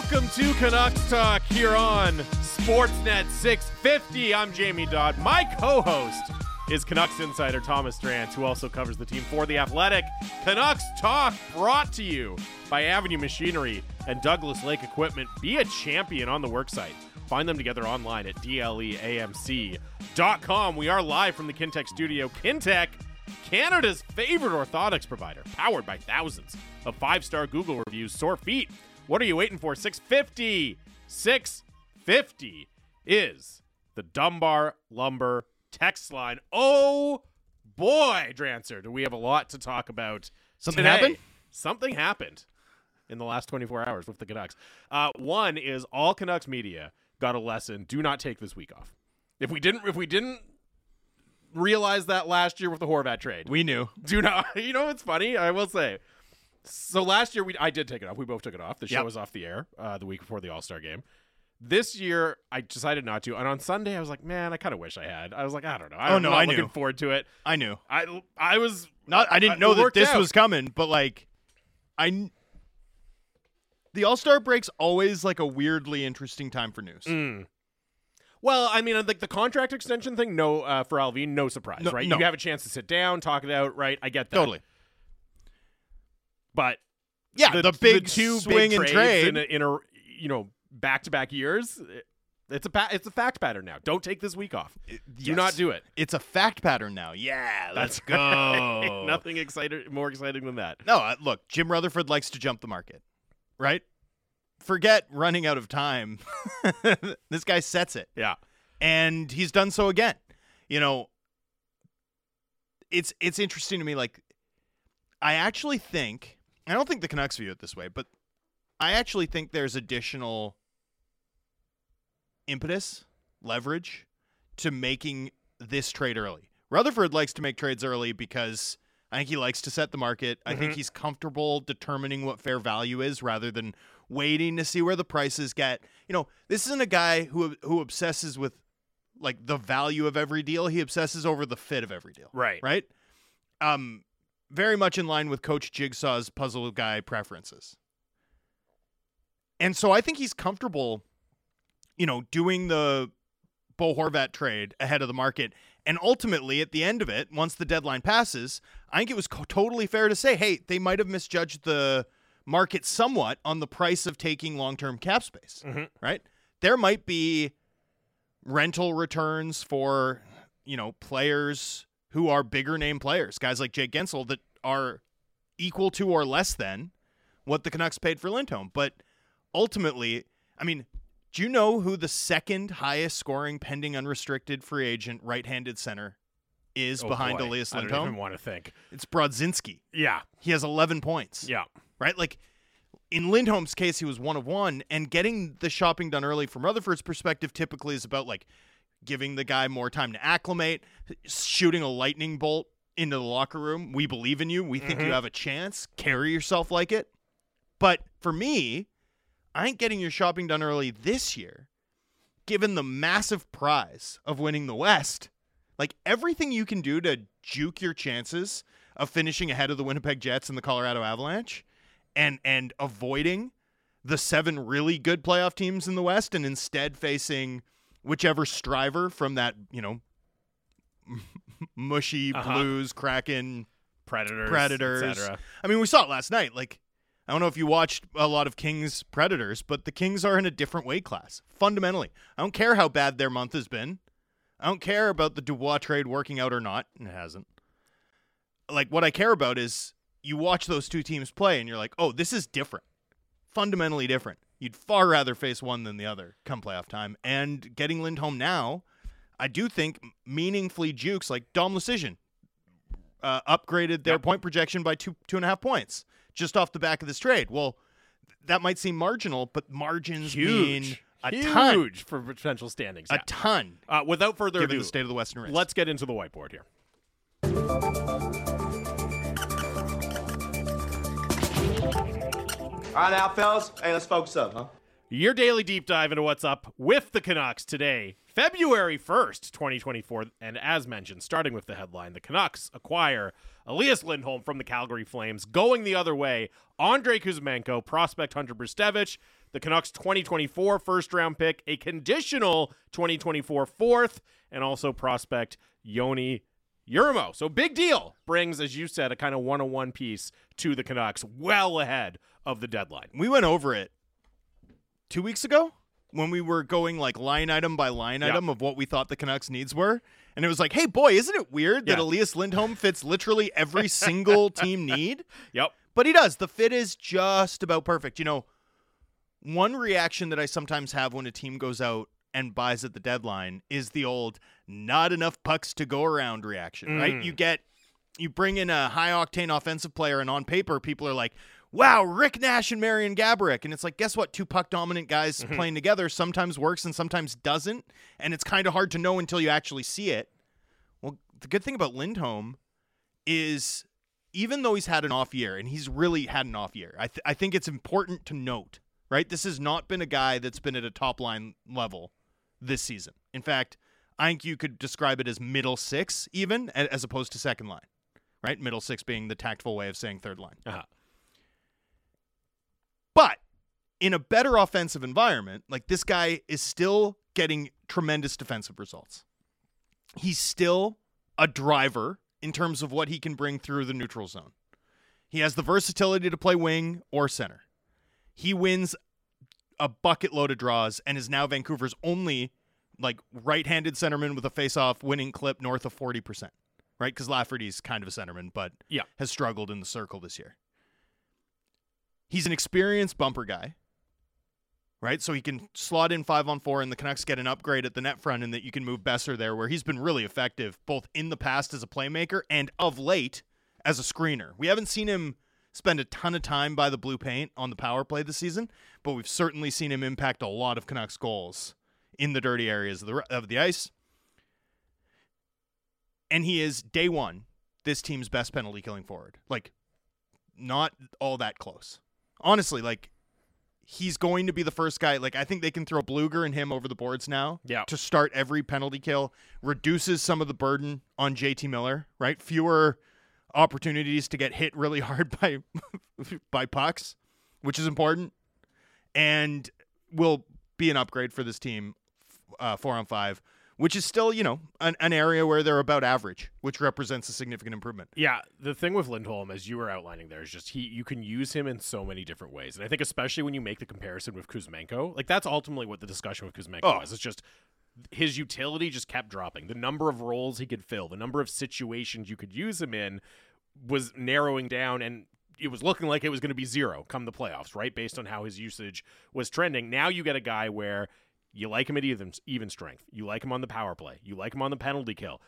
Welcome to Canucks Talk here on Sportsnet 650. I'm Jamie Dodd. My co-host is Canucks insider Thomas Drance, who also covers the team for The Athletic. Canucks Talk brought to you by Avenue Machinery and Douglas Lake Equipment. Be a champion on the worksite. Find them together online at dleamc.com. We are live from the Kintec studio. Kintec, Canada's favorite orthotics provider, powered by thousands of five-star Google reviews. Sore feet. What are you waiting for? 650. 650 is the Dunbar Lumber text line. Oh boy, Drancer, do we have a lot to talk about Something today. happened? Something happened in the last 24 hours with the Canucks. Uh, one is all Canucks media got a lesson. Do not take this week off. If we didn't, if we didn't realize that last year with the Horvat trade, We knew. do not. You know, it's funny. I will say. So last year we I did take it off. We both took it off. The show Yep. was off the air uh, the week before the All Star game. This year I decided not to, and on Sunday I was like, man, I kind of wish I had. I was like, I don't know. I, Oh, no, I looking knew. forward to it. I knew. I I was Not. I didn't it know that this out. was coming, but like, I. The All Star break's always like a weirdly interesting time for news. Mm. Well, I mean, like the contract extension thing, no, uh, for Alvin, no surprise, No- right? no. You have a chance to sit down, talk it out, right? I get that. Totally. But Yeah, the, the, big two swing big and trade. in a, in a you know back to back years. it- It's a pa- it's a fact pattern now. Don't take this week off. Do Yes. not do it. It's a fact pattern now. Yeah, let's That's go. Nothing excited more exciting than that. No, uh, look, Jim Rutherford likes to jump the market, right? Forget running out of time. this guy sets it. Yeah. and he's done so again. You know, it's it's interesting to me. Like, I actually think I don't think the Canucks view it this way, but I actually think there's additional impetus, leverage to making this trade early. Rutherford likes to make trades early because I think he likes to set the market. I think Mhm. he's comfortable determining what fair value is rather than waiting to see where the prices get. You know, this isn't a guy who who obsesses with like the value of every deal. He obsesses over the fit of every deal. Right. Right? Um very much in line with coach Jigsaw's puzzle guy preferences. And so I think he's comfortable you know, doing the Bo Horvat trade ahead of the market. And ultimately, at the end of it, once the deadline passes, I think it was co- totally fair to say, hey, they might have misjudged the market somewhat on the price of taking long term cap space, Mhm. right? There might be rental returns for, you know, players who are bigger name players, guys like Jake Guentzel that are equal to or less than what the Canucks paid for Lindholm. But ultimately, I mean, do you know who the second highest scoring pending unrestricted free agent right-handed center is Oh, behind boy. Elias I don't Lindholm? even want to think. It's Brodzinski. Yeah. He has 11 points. Yeah. Right? Like in Lindholm's case, he was one of one, and getting the shopping done early from Rutherford's perspective typically is about like giving the guy more time to acclimate, shooting a lightning bolt into the locker room. We believe in you. We think you Mhm. have a chance. Carry yourself like it. But for me, I ain't getting your shopping done early this year, given the massive prize of winning the West. Like everything you can do to juke your chances of finishing ahead of the Winnipeg Jets and the Colorado Avalanche and and avoiding the seven really good playoff teams in the West and instead facing whichever striver from that, you know, mushy Uh-huh. blues, Kraken, Predators. Predators. etc. I mean, we saw it last night. Like, I don't know if you watched a lot of Kings Predators, but the Kings are in a different weight class fundamentally. I don't care how bad their month has been. I don't care about the Dubois trade working out or not. It hasn't. Like, what I care about is you watch those two teams play and you're like, oh, this is different. Fundamentally different. You'd far rather face one than the other come playoff time. And getting Lindholm now, I do think meaningfully jukes like Dom Luszczyszyn uh, upgraded their Yep. point projection by two two and a half points just off the back of this trade. Well, that might seem marginal, but margins mean a Huge ton, for potential standings. a yeah. ton. Uh, without further Given ado, the state of the Western let's get into the whiteboard here. All right, now, fellas. Hey, let's focus up, huh? Your daily deep dive into what's up with the Canucks today. February 1st, 2024. And as mentioned, starting with the headline, the Canucks acquire Elias Lindholm from the Calgary Flames. Going the other way, Andrei Kuzmenko, prospect Hunter Brzustewicz, the Canucks 2024 first round pick, a conditional 2024 fourth, and also prospect Joni Jurmo. So big deal brings, as you said, a kind of one on one piece to the Canucks well ahead of the deadline. We went over it two weeks ago when we were going like line item by line Yeah. item of what we thought the Canucks' needs were. And it was like, hey, boy, isn't it weird that Elias Lindholm fits literally every single team need? Yep. But he does. The fit is just about perfect. You know, one reaction that I sometimes have when a team goes out and buys at the deadline is the old not enough pucks to go around reaction, right? Mm. You get you bring in a high octane offensive player and on paper people are like, "Wow, Rick Nash and Marian Gaborik." And it's like, guess what? Two puck dominant guys Mm-hmm. playing together sometimes works and sometimes doesn't, and it's kind of hard to know until you actually see it. Well, the good thing about Lindholm is even though he's had an off year, and he's really had an off year, I, th- I think it's important to note, right? This has not been a guy that's been at a top line level this season. In fact, I think you could describe it as middle six, even as opposed to second line, right? Middle six being the tactful way of saying third line. Uh-huh. But in a better offensive environment, like this guy is still getting tremendous defensive results. He's still a driver in terms of what he can bring through the neutral zone. He has the versatility to play wing or center. He wins a bucket load of draws and is now Vancouver's only like right-handed centerman with a face-off winning clip north of 40%. Right? Cuz Lafferty's kind of a centerman, but Yeah. has struggled in the circle this year. He's an experienced bumper guy, right? So he can slot in five on four, and the Canucks get an upgrade at the net front, and that you can move Boeser there, where he's been really effective both in the past as a playmaker and of late as a screener. We haven't seen him spend a ton of time by the blue paint on the power play this season, but we've certainly seen him impact a lot of Canucks goals in the dirty areas of the of the ice. And he is day one this team's best penalty killing forward. Like not all that close. Honestly, like he's going to be the first guy. Like I think they can throw Blueger and him over the boards now Yeah. to start every penalty kill. Reduces some of the burden on JT Miller, right? Fewer opportunities to get hit really hard by by pucks, which is important, and will be an upgrade for this team, uh, four on five, which is still you know an, an area where they're about average, which represents a significant improvement. Yeah, the thing with Lindholm, as you were outlining there, is just he you can use him in so many different ways, and I think especially when you make the comparison with Kuzmenko, like that's ultimately what the discussion with Kuzmenko Oh. was. It's just his utility just kept dropping. The number of roles he could fill, the number of situations you could use him in, was narrowing down, and it was looking like it was going to be zero come the playoffs, right? Based on how his usage was trending. Now you get a guy where you like him at even even strength, you like him on the power play, you like him on the penalty kill.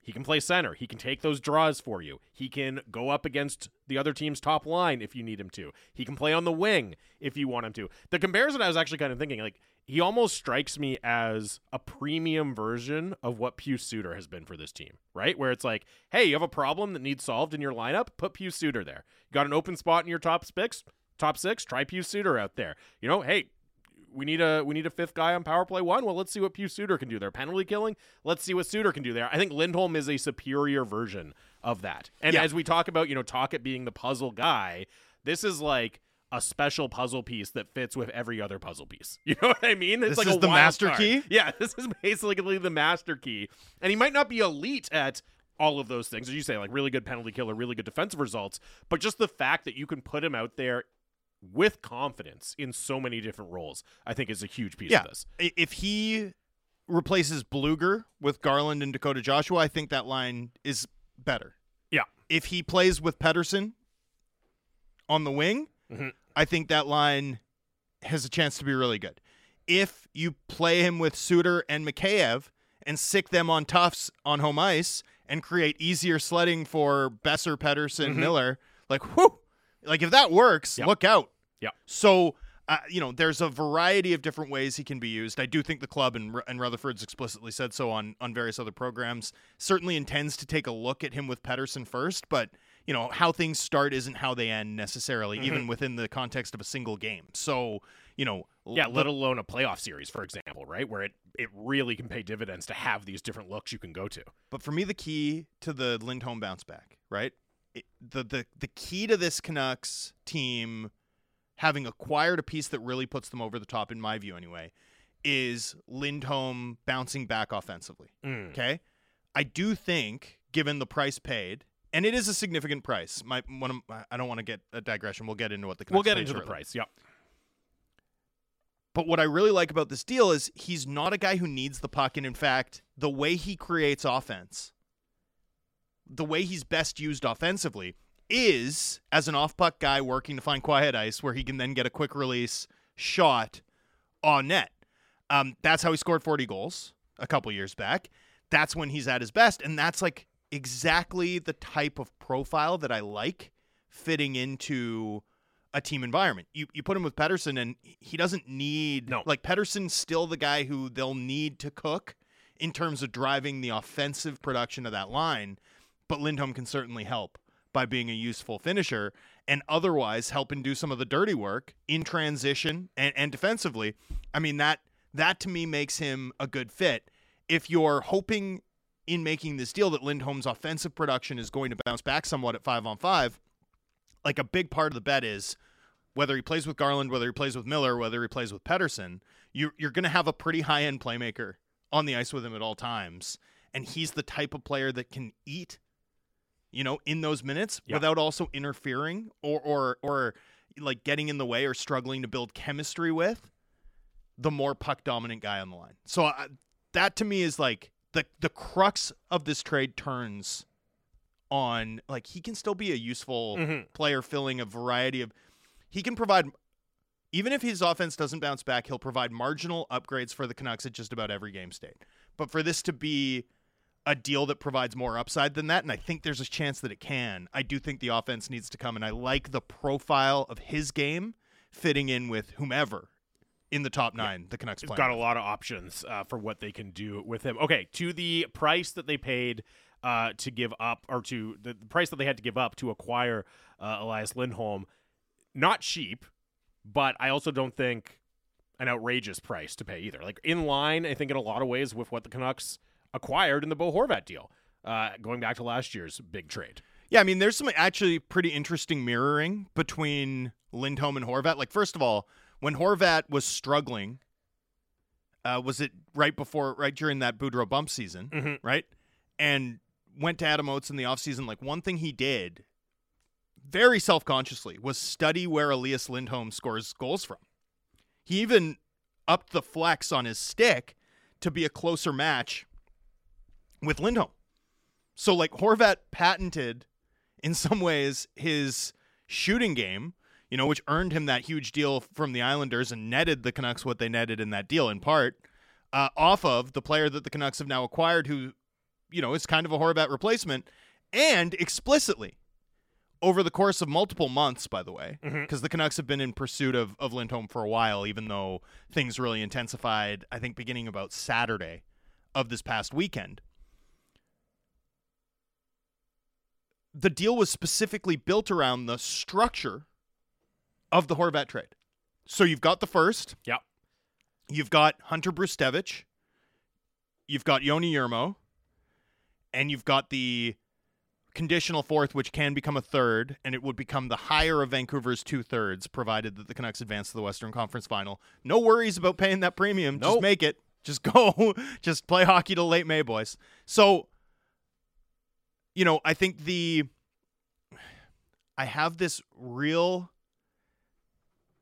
He can play center. He can take those draws for you. He can go up against the other team's top line if you need him to. He can play on the wing if you want him to. The comparison I was actually kind of thinking, like, he almost strikes me as a premium version of what Pius Suter has been for this team, right? Where it's like, hey, you have a problem that needs solved in your lineup, put Pius Suter there. You got an open spot in your top six, top six, try Pius Suter out there. You know, hey, we need a we need a fifth guy on power play one. Well, let's see what Pius Suter can do there. Penalty killing. Let's see what Suter can do there. I think Lindholm is a superior version of that. And Yeah. as we talk about, you know, Tocchet being the puzzle guy, this is like a special puzzle piece that fits with every other puzzle piece. You know what I mean? It's This like is a the master card. key? Yeah, this is basically the master key. And he might not be elite at all of those things, as you say, like really good penalty killer, really good defensive results, but just the fact that you can put him out there with confidence in so many different roles, I think is a huge piece Yeah. of this. If he replaces Blueger with Garland and Dakota Joshua, I think that line is better. Yeah. If he plays with Pettersson on the wing, Mhm. I think that line has a chance to be really good. If you play him with Suter and Mikheyev and sick them on toughs on home ice and create easier sledding for Boeser, Pettersson, Mhm. Miller, like whoo, like if that works, Yep. look out. Yeah. So, uh, you know, there's a variety of different ways he can be used. I do think the club and, and Rutherford's explicitly said so on on various other programs. Certainly intends to take a look at him with Pettersson first, but you know how things start isn't how they end necessarily, even within the context of a single game. So, you know, Yeah, The- let alone a playoff series, for example, right? Where it, it really can pay dividends to have these different looks you can go to. But for me, the key to the Lindholm bounce back, right? It, the the the key to this Canucks team having acquired a piece that really puts them over the top, in my view, anyway, is Lindholm bouncing back offensively. Mm. Okay, I do think, given the price paid, and it is a significant price. My one, of, I don't want to get a digression. We'll get into what the Canucks We'll get into the price. Yep. But what I really like about this deal is he's not a guy who needs the puck. And in fact, the way he creates offense, the way he's best used offensively, is as an off puck guy working to find quiet ice where he can then get a quick release shot on net. Um, that's how he scored 40 goals a couple years back. That's when he's at his best. And that's like exactly the type of profile that I like fitting into a team environment. You you put him with Pettersson and he doesn't need No. like Pettersson's still the guy who they'll need to cook in terms of driving the offensive production of that line, but Lindholm can certainly help by being a useful finisher and otherwise help and do some of the dirty work in transition and, and defensively. I mean that that to me makes him a good fit. If you're hoping in making this deal that Lindholm's offensive production is going to bounce back somewhat at five on five, like a big part of the bet is whether he plays with Garland, whether he plays with Miller, whether he plays with Pettersson, you're, you're going to have a pretty high end playmaker on the ice with him at all times. And he's the type of player that can eat, you know, in those minutes Yeah. without also interfering or, or, or like getting in the way or struggling to build chemistry with the more puck dominant guy on the line. So I, that to me is like the, the crux of this trade turns on like he can still be a useful Mhm. player filling a variety of he can provide even if his offense doesn't bounce back he'll provide marginal upgrades for the Canucks at just about every game state but for this to be a deal that provides more upside than that and I think there's a chance that it can I do think the offense needs to come and I like the profile of his game fitting in with whomever in the top 9 the Canucks got a lot of options uh, for what they can do with him. Okay, to the price that they paid uh, to give up, or to the, the price that they had to give up to acquire uh, Elias Lindholm, not cheap, but I also don't think an outrageous price to pay either. Like in line, I think in a lot of ways with what the Canucks acquired in the Bo Horvat deal, uh, going back to last year's big trade. Yeah, I mean, there's some actually pretty interesting mirroring between Lindholm and Horvat. Like, first of all, when Horvat was struggling, uh, was it right before, right during that Boudreau bump season, Mhm. right? And went to Adam Oates in the offseason. Like, one thing he did very self consciously was study where Elias Lindholm scores goals from. He even upped the flex on his stick to be a closer match with Lindholm. So like Horvat patented in some ways his shooting game, you know, which earned him that huge deal from the Islanders and netted the Canucks what they netted in that deal in part, uh, off of the player that the Canucks have now acquired who, you know, is kind of a Horvat replacement and explicitly over the course of multiple months, by the way, because the Canucks have been in pursuit of, of Lindholm for a while, even though things really intensified, I think, beginning about Saturday of this past weekend. the deal was specifically built around the structure of the Horvat trade. So you've got the first, Yep. you've got Hunter Brzustewicz, you've got Joni Jurmo, and you've got the conditional fourth, which can become a third, and it would become the higher of Vancouver's two thirds, provided that the Canucks advance to the Western Conference Final. No worries about paying that premium. Just make it. Just go. Just play hockey till late May, boys. So you know, I think the I have this real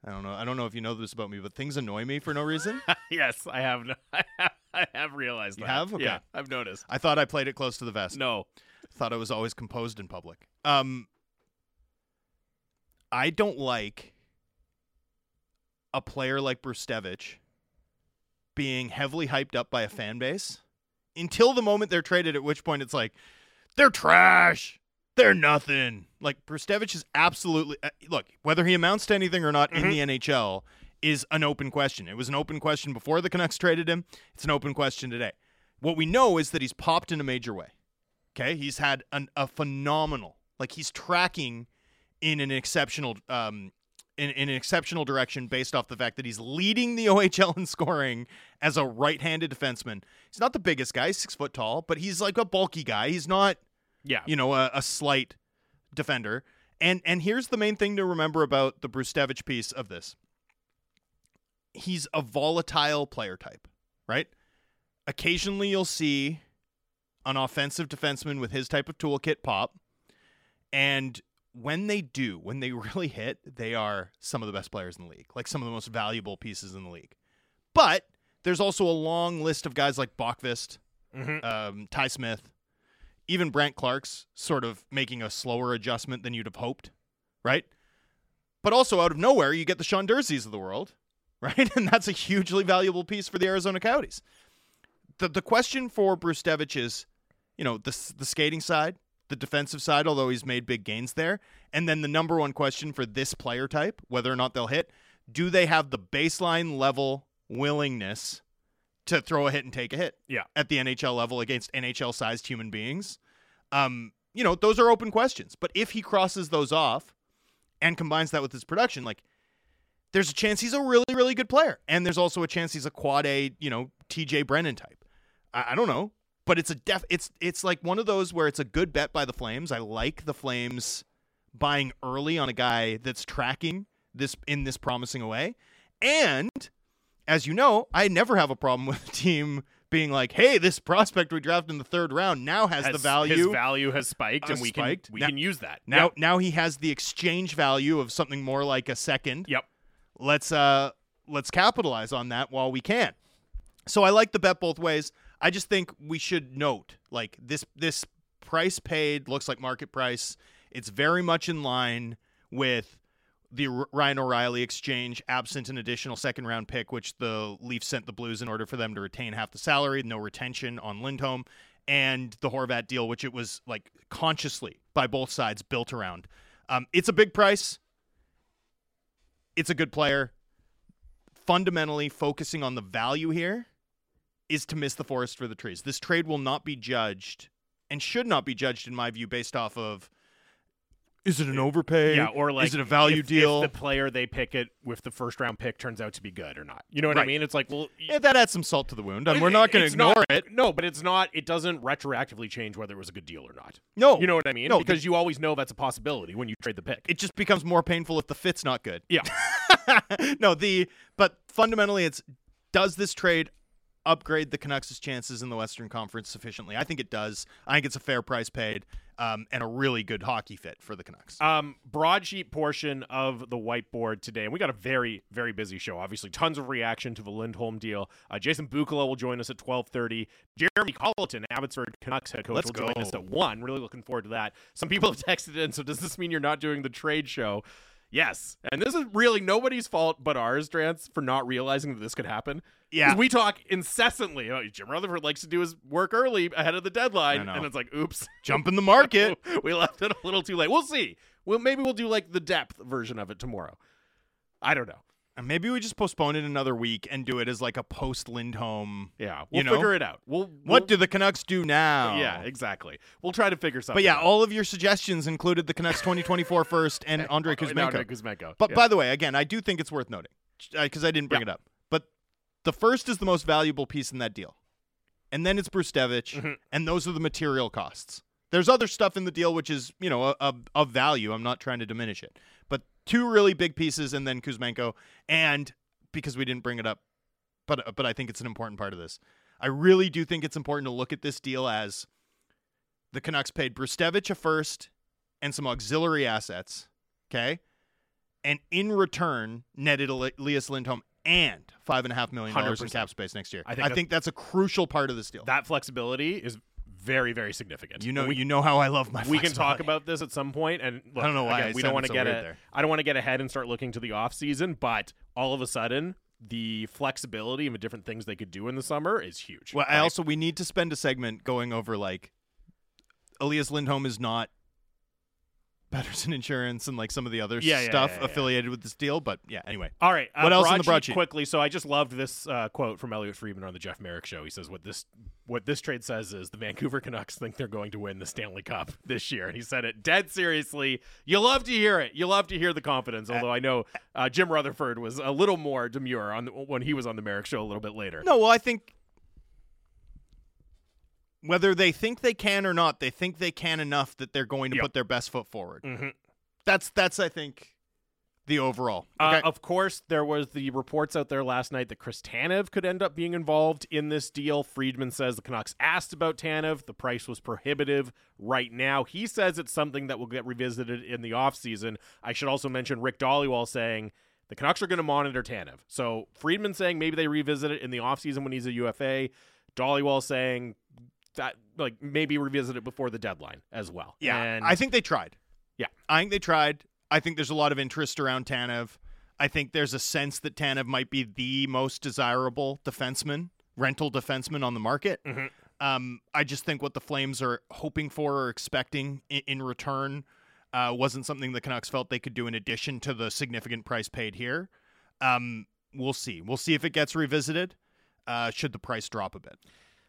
I don't know. I don't know if you know this about me, but things annoy me for no reason. yes, I have. I have, I have realized You that. have? Okay. Yeah, I've noticed. I thought I played it close to the vest. No. Thought I was always composed in public. Um I don't like a player like Brzustewicz being heavily hyped up by a fan base until the moment they're traded, at which point it's like, they're trash. They're nothing. Like Brzustewicz is absolutely uh, look, whether he amounts to anything or not in the NHL is an open question. It was an open question before the Canucks traded him. It's an open question today. What we know is that he's popped in a major way. Okay, he's had an, a phenomenal, like he's tracking in an exceptional um, in, in an exceptional direction based off the fact that he's leading the OHL in scoring as a right-handed defenseman. He's not the biggest guy, six foot tall, but he's like a bulky guy. He's not, Yeah. you know, a, a slight defender. And and here's the main thing to remember about the Brzustewicz piece of this. He's a volatile player type, right? Occasionally you'll see an offensive defenseman with his type of toolkit pop. And when they do, when they really hit, they are some of the best players in the league, like some of the most valuable pieces in the league. But there's also a long list of guys like Boqvist, Mhm. um, Ty Smith, even Brandt Clarke's sort of making a slower adjustment than you'd have hoped, right? But also out of nowhere, you get the Sean Durzis of the world, right? And that's a hugely valuable piece for the Arizona Coyotes. The the question for Brzustewicz is, you know, the the skating side, the defensive side, although he's made big gains there, and then the number one question for this player type, whether or not they'll hit, do they have the baseline level willingness to throw a hit and take a hit? Yeah. At the NHL level against NHL sized human beings. Um, you know, those are open questions. But if he crosses those off and combines that with his production, like there's a chance he's a really, really good player. And there's also a chance he's a quad A, you know, TJ Brennan type. I, I don't know. But it's a def it's it's like one of those where it's a good bet by the Flames. I like the Flames buying early on a guy that's tracking this in this promising way. And as you know, I never have a problem with a team being like, "Hey, this prospect we drafted in the third round now has, the value. His value has spiked, has and we spiked. can we Now- can use that now, now he has the exchange value of something more like a second. Yep. Let's uh, let's capitalize on that while we can. So I like the bet both ways. I just think we should note, like this this price paid looks like market price. It's very much in line with the Ryan O'Reilly exchange, absent an additional second round pick, which the Leafs sent the Blues in order for them to retain half the salary, no retention on Lindholm, and the Horvat deal, which it was like consciously by both sides built around. Um, it's a big price. It's a good player. Fundamentally, focusing on the value here is to miss the forest for the trees. This trade will not be judged and should not be judged, in my view, based off of is it an overpay? Yeah, or like is it a value if, deal? If the player they pick it with the first round pick turns out to be good or not. You know what I mean? It's like, well, yeah, that adds some salt to the wound, and it- we're not going to ignore not- it. No, but it's not. It doesn't retroactively change whether it was a good deal or not. No, You know what I mean? No, because you always know that's a possibility when you trade the pick. it just becomes more painful if the fit's not good. yeah, no, the but fundamentally, it's does this trade upgrade the Canucks' chances in the Western Conference sufficiently? I think it does. I think it's a fair price paid um, and a really good hockey fit for the Canucks. um, broadsheet portion of the whiteboard today, and we got a very, very busy show. Obviously, tons of reaction to the Lindholm deal. Uh, Jason Bukala will join us at twelve thirty. Jeremy Colliton, Abbotsford Canucks head coach, Let's will join go. us at one. Really looking forward to that. Some people have texted in. So does this mean you're not doing the trade show? Yes, and this is really nobody's fault but ours, Drance, for not realizing that this could happen. 'Cause yeah, we talk incessantly. Oh, Jim Rutherford likes to do his work early ahead of the deadline, know. and it's like, oops, jump in the market. we left it a little too late. We'll see. Well, maybe we'll do like the depth version of it tomorrow. I don't know. And Maybe we just postpone it another week and do it as like a post Lindholm. Yeah, we'll You know? figure it out. We'll, What do the Canucks do now? Yeah, exactly. We'll try to figure something. But yeah, out. all of your suggestions included the Canucks 2024 first and Andrei Oh, Kuzmenko. Andrei Kuzmenko. But by the way, again, I do think it's worth noting because uh, I didn't bring Yeah. it up. The first is the most valuable piece in that deal, and then it's Brzustewicz, Mhm. and those are the material costs. There's other stuff in the deal which is you know of value. I'm not trying to diminish it, but two really big pieces, and then Kuzmenko, and because we didn't bring it up, but but I think it's an important part of this. I really do think it's important to look at this deal as the Canucks paid Brzustewicz a first and some auxiliary assets, okay, and in return netted Eli- Elias Lindholm and five and a half million dollars in cap space next year. I I think think, that's a crucial part of this deal. that flexibility is very, very significant. you know, we, you know how I love my. we can talk about this at some point, and look, I don't know why again, I we don't want to so get weird a, there. I don't want to get ahead and start looking to the off season, but all of a sudden, the flexibility of the different things they could do in the summer is huge. Well, I also we need to spend a segment going over like Elias Lindholm is not Pettersson Insurance and like some of the other Yeah, stuff yeah, yeah. affiliated with this deal. But yeah, anyway. All right. Uh, What else on the broadsheet? Quickly. So I just loved this uh, quote from Elliotte Friedman on the Jeff Marek show. He says, "What this what this trade says is the Vancouver Canucks think they're going to win the Stanley Cup this year." And he said it dead seriously. You love to hear it. You love to hear the confidence. Although I know uh, Jim Rutherford was a little more demure on the, when he was on the Merrick show a little bit later. No, well, I think whether they think they can or not, they think they can enough that they're going to Yep. put their best foot forward. Mhm. That's that's I think the overall. Uh, of course, there was the reports out there last night that Chris Tanev could end up being involved in this deal. Friedman says the Canucks asked about Tanev. The price was prohibitive right now. He says it's something that will get revisited in the offseason. I should also mention Rick Dhaliwal saying the Canucks are going to monitor Tanev. So Friedman saying maybe they revisit it in the offseason when he's a UFA. Dhaliwal saying that like maybe revisit it before the deadline as well. yeah, and I think they tried. Yeah. I think they tried. I think there's a lot of interest around Tanev. I think there's a sense that Tanev might be the most desirable defenseman, rental defenseman on the market. Mhm. Um, I just think what the Flames are hoping for or expecting in, in return uh, wasn't something the Canucks felt they could do in addition to the significant price paid here. Um, we'll see. We'll see if it gets revisited. Uh, should the price drop a bit?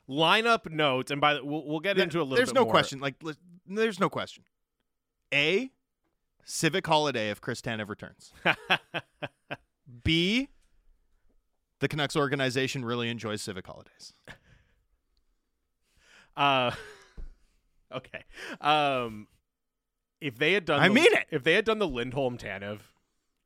Lineup notes, and by the we'll, we'll get into a little. There's no more. question. Like, there's no question. A, civic holiday if Chris Tanev returns. B, the Canucks organization really enjoys civic holidays. Uh, okay. Um, if they had done, I the- mean it. If they had done the Lindholm Tanev,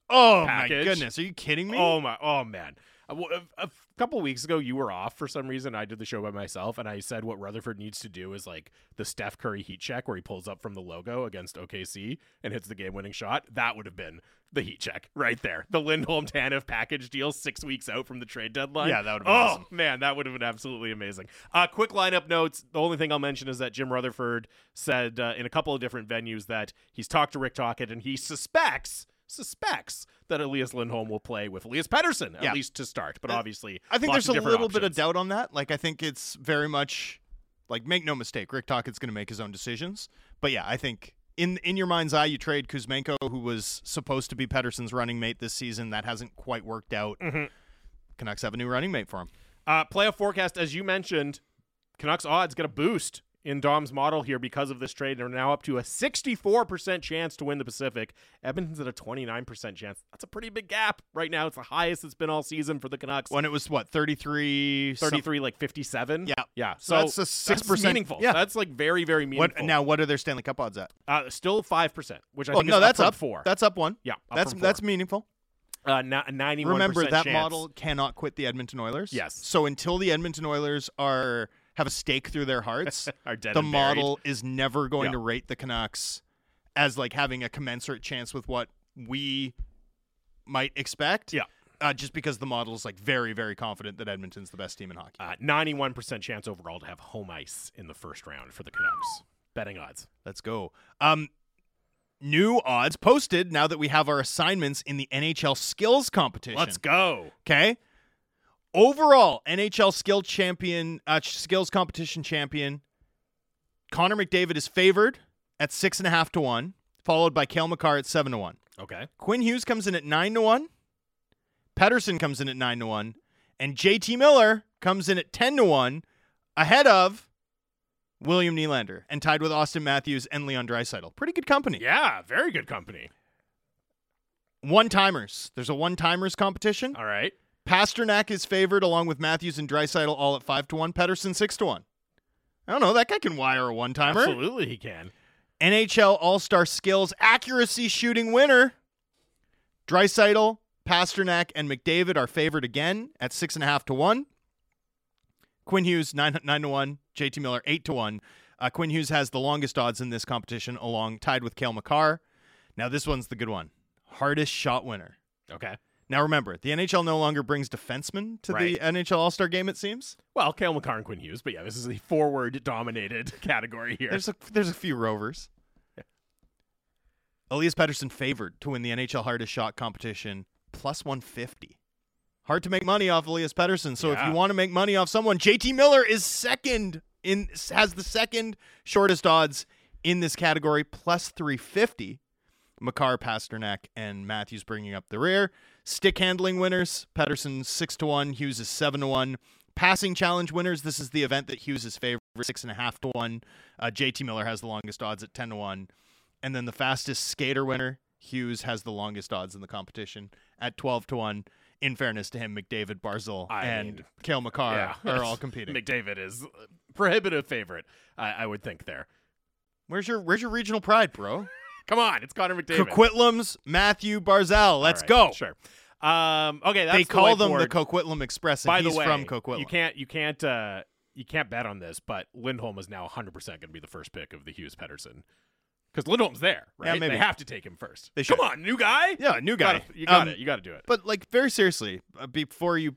Oh Package. my goodness, are you kidding me? oh my, oh man. A, a- a couple weeks ago, you were off for some reason. I did the show by myself, and I said what Rutherford needs to do is like the Steph Curry heat check, where he pulls up from the logo against OKC and hits the game-winning shot. That would have been the heat check right there. The Lindholm Tanev package deal, six weeks out from the trade deadline. Yeah, that would've been Oh awesome. man, that would have been absolutely amazing. Uh, quick lineup notes. The only thing I'll mention is that Jim Rutherford said uh, in a couple of different venues that he's talked to Rick Tocchet and he suspects suspects that Elias Lindholm will play with Elias Pettersson at Yeah. least to start. But Uh, obviously, I think there's a little bit of doubt on that. Like, I think it's very much like make no mistake, Rick Tocchet's going to make his own decisions. But yeah, I think in in your mind's eye, you trade Kuzmenko, who was supposed to be Pettersson's running mate this season. That hasn't quite worked out. Mhm. Canucks have a new running mate for him. Uh, playoff forecast, as you mentioned, Canucks odds get a boost in Dom's model here because of this trade. They're now up to a 64% chance to win the Pacific. Edmonton's at a 29% chance. That's a pretty big gap right now. It's the highest it's been all season for the Canucks. When it was what 33, some- 33 like 57 Yeah. yeah So so, that's a 6% meaningful yeah. that's like very very What meaningful now? What are their Stanley Cup odds at? uh, still 5% which i Oh think no, is that's up, up four That's up one. yeah up That's that's meaningful. uh, 91 Remember that chance. model cannot quit the Edmonton Oilers. Yes. So until the Edmonton Oilers are have a stake through their hearts, are dead the model is never going Yeah. to rate the Canucks as like having a commensurate chance with what we might expect. Yeah. Uh, just because the model is like very, very confident that Edmonton's the best team in hockey. uh, 91% chance overall to have home ice in the first round for the Canucks betting odds Let's go. Um, new odds posted now that we have our assignments in the NHL skills competition. let's go Okay. Overall, NHL skill champion, uh, skills competition champion, Connor McDavid is favored at six and a half to one, followed by Cale Makar at seven to one. okay Quinn Hughes comes in at nine to one. Pettersson comes in at nine to one, and JT Miller comes in at ten to one, ahead of William Nylander and tied with Auston Matthews and Leon Draisaitl. Pretty good company. yeah very good company One timers. There's a one timers competition. all right Pastrnak is favored along with Matthews and Draisaitl all at five to one. Pettersson six to one. I don't know. That guy can wire a one timer. absolutely he can NHL All Star Skills accuracy shooting winner. Draisaitl, Pastrnak, and McDavid are favored again at six and a half to one. Quinn Hughes nine nine to one. JT Miller eight to one. Uh, Quinn Hughes has the longest odds in this competition, along tied with Cale Makar. Now this one's the good one. Hardest shot winner. okay Now remember, the NHL no longer brings defensemen to Right. the NHL All Star game. It seems well Cale Makar and Quinn Hughes but yeah this is a forward dominated category here there's a there's a few rovers. Elias Pettersson favored to win the NHL hardest shot competition, plus 150. Hard to make money off Elias Pettersson. So if you want to make money off someone, JT Miller is second in has the second shortest odds in this category, plus 350. Makar, Pastrnak, and Matthews bringing up the rear. Stick handling winners: Pettersson six to one, Hughes is seven to one. Passing challenge winners: This is the event that Hughes is favored six and a half to one. Uh, JT Miller has the longest odds at ten to one, and then the fastest skater winner Hughes has the longest odds in the competition at twelve to one. In fairness to him, McDavid, Barzal, I and mean, Cale Makar yeah. are all competing. McDavid is prohibitive favorite, I, I would think there. Where's your Where's your regional pride, bro? Come on, it's Connor McDavid. Coquitlam's Mathew Barzal. Let's right, go. Sure. Um, okay, that's They the call them the. Coquitlam Express, By he's the way, from Coquitlam. you can't you can't uh, you can't bet on this, but Lindholm is now 100 percent going to be the first pick of the Hughes Pettersson because Lindholm's there, right? Yeah, maybe. They have to take him first. They Come on, new guy. Yeah, new guy. Gotta- you got Um, it. You got to do it. But like very seriously, uh, before you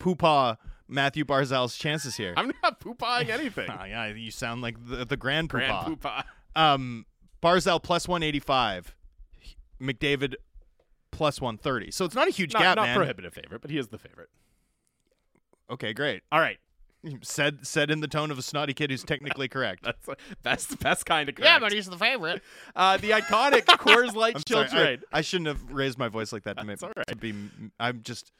poopaw Mathew Barzal's chances here. I'm not pooping anything. Ah, yeah, you sound like the, the grand Grand poopah. poopah. Um, Barzal plus one eighty five, McDavid plus one thirty. So it's not a huge Not, gap, not man. prohibitive favorite, but he is the favorite. Okay, great. All right, Said said in the tone of a snotty kid who's technically correct. that's that's the best kind of correct. Yeah, but he's the favorite. uh, the iconic Coors Light I'm Chill sorry, I, I shouldn't have raised my voice like that to, That's make, all right. to be. I'm just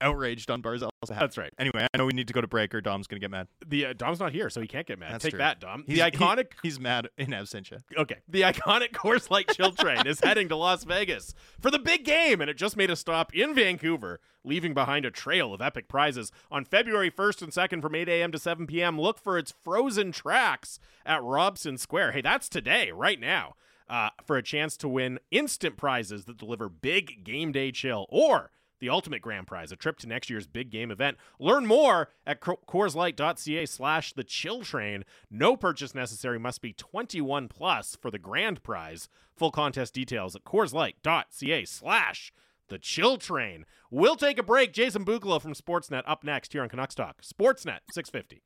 outraged on Barzal's behalf. That's right. Anyway, I know we need to go to break, or Dom's gonna get mad. The uh, Dom's not here, so he can't get mad. That's Take true. that, Dom. He's, the he- iconic he's mad in absentia. Okay. The iconic Coors Light Chill Train is heading to Las Vegas for the big game, and it just made a stop in Vancouver, leaving behind a trail of epic prizes. On February 1st and 2nd from 8 a.m. to 7 p.m., look for its frozen tracks at Robson Square. Hey, that's today, right now, uh, for a chance to win instant prizes that deliver big game day chill or the ultimate grand prize, a trip to next year's big game event. Learn more at Co- CoorsLight.ca slash the chill train. No purchase necessary must be 21 plus for the grand prize. Full contest details at CoorsLight.ca slash the chill train. We'll take a break. Jason Bukala from Sportsnet up next here on Canucks Talk. Sportsnet 650.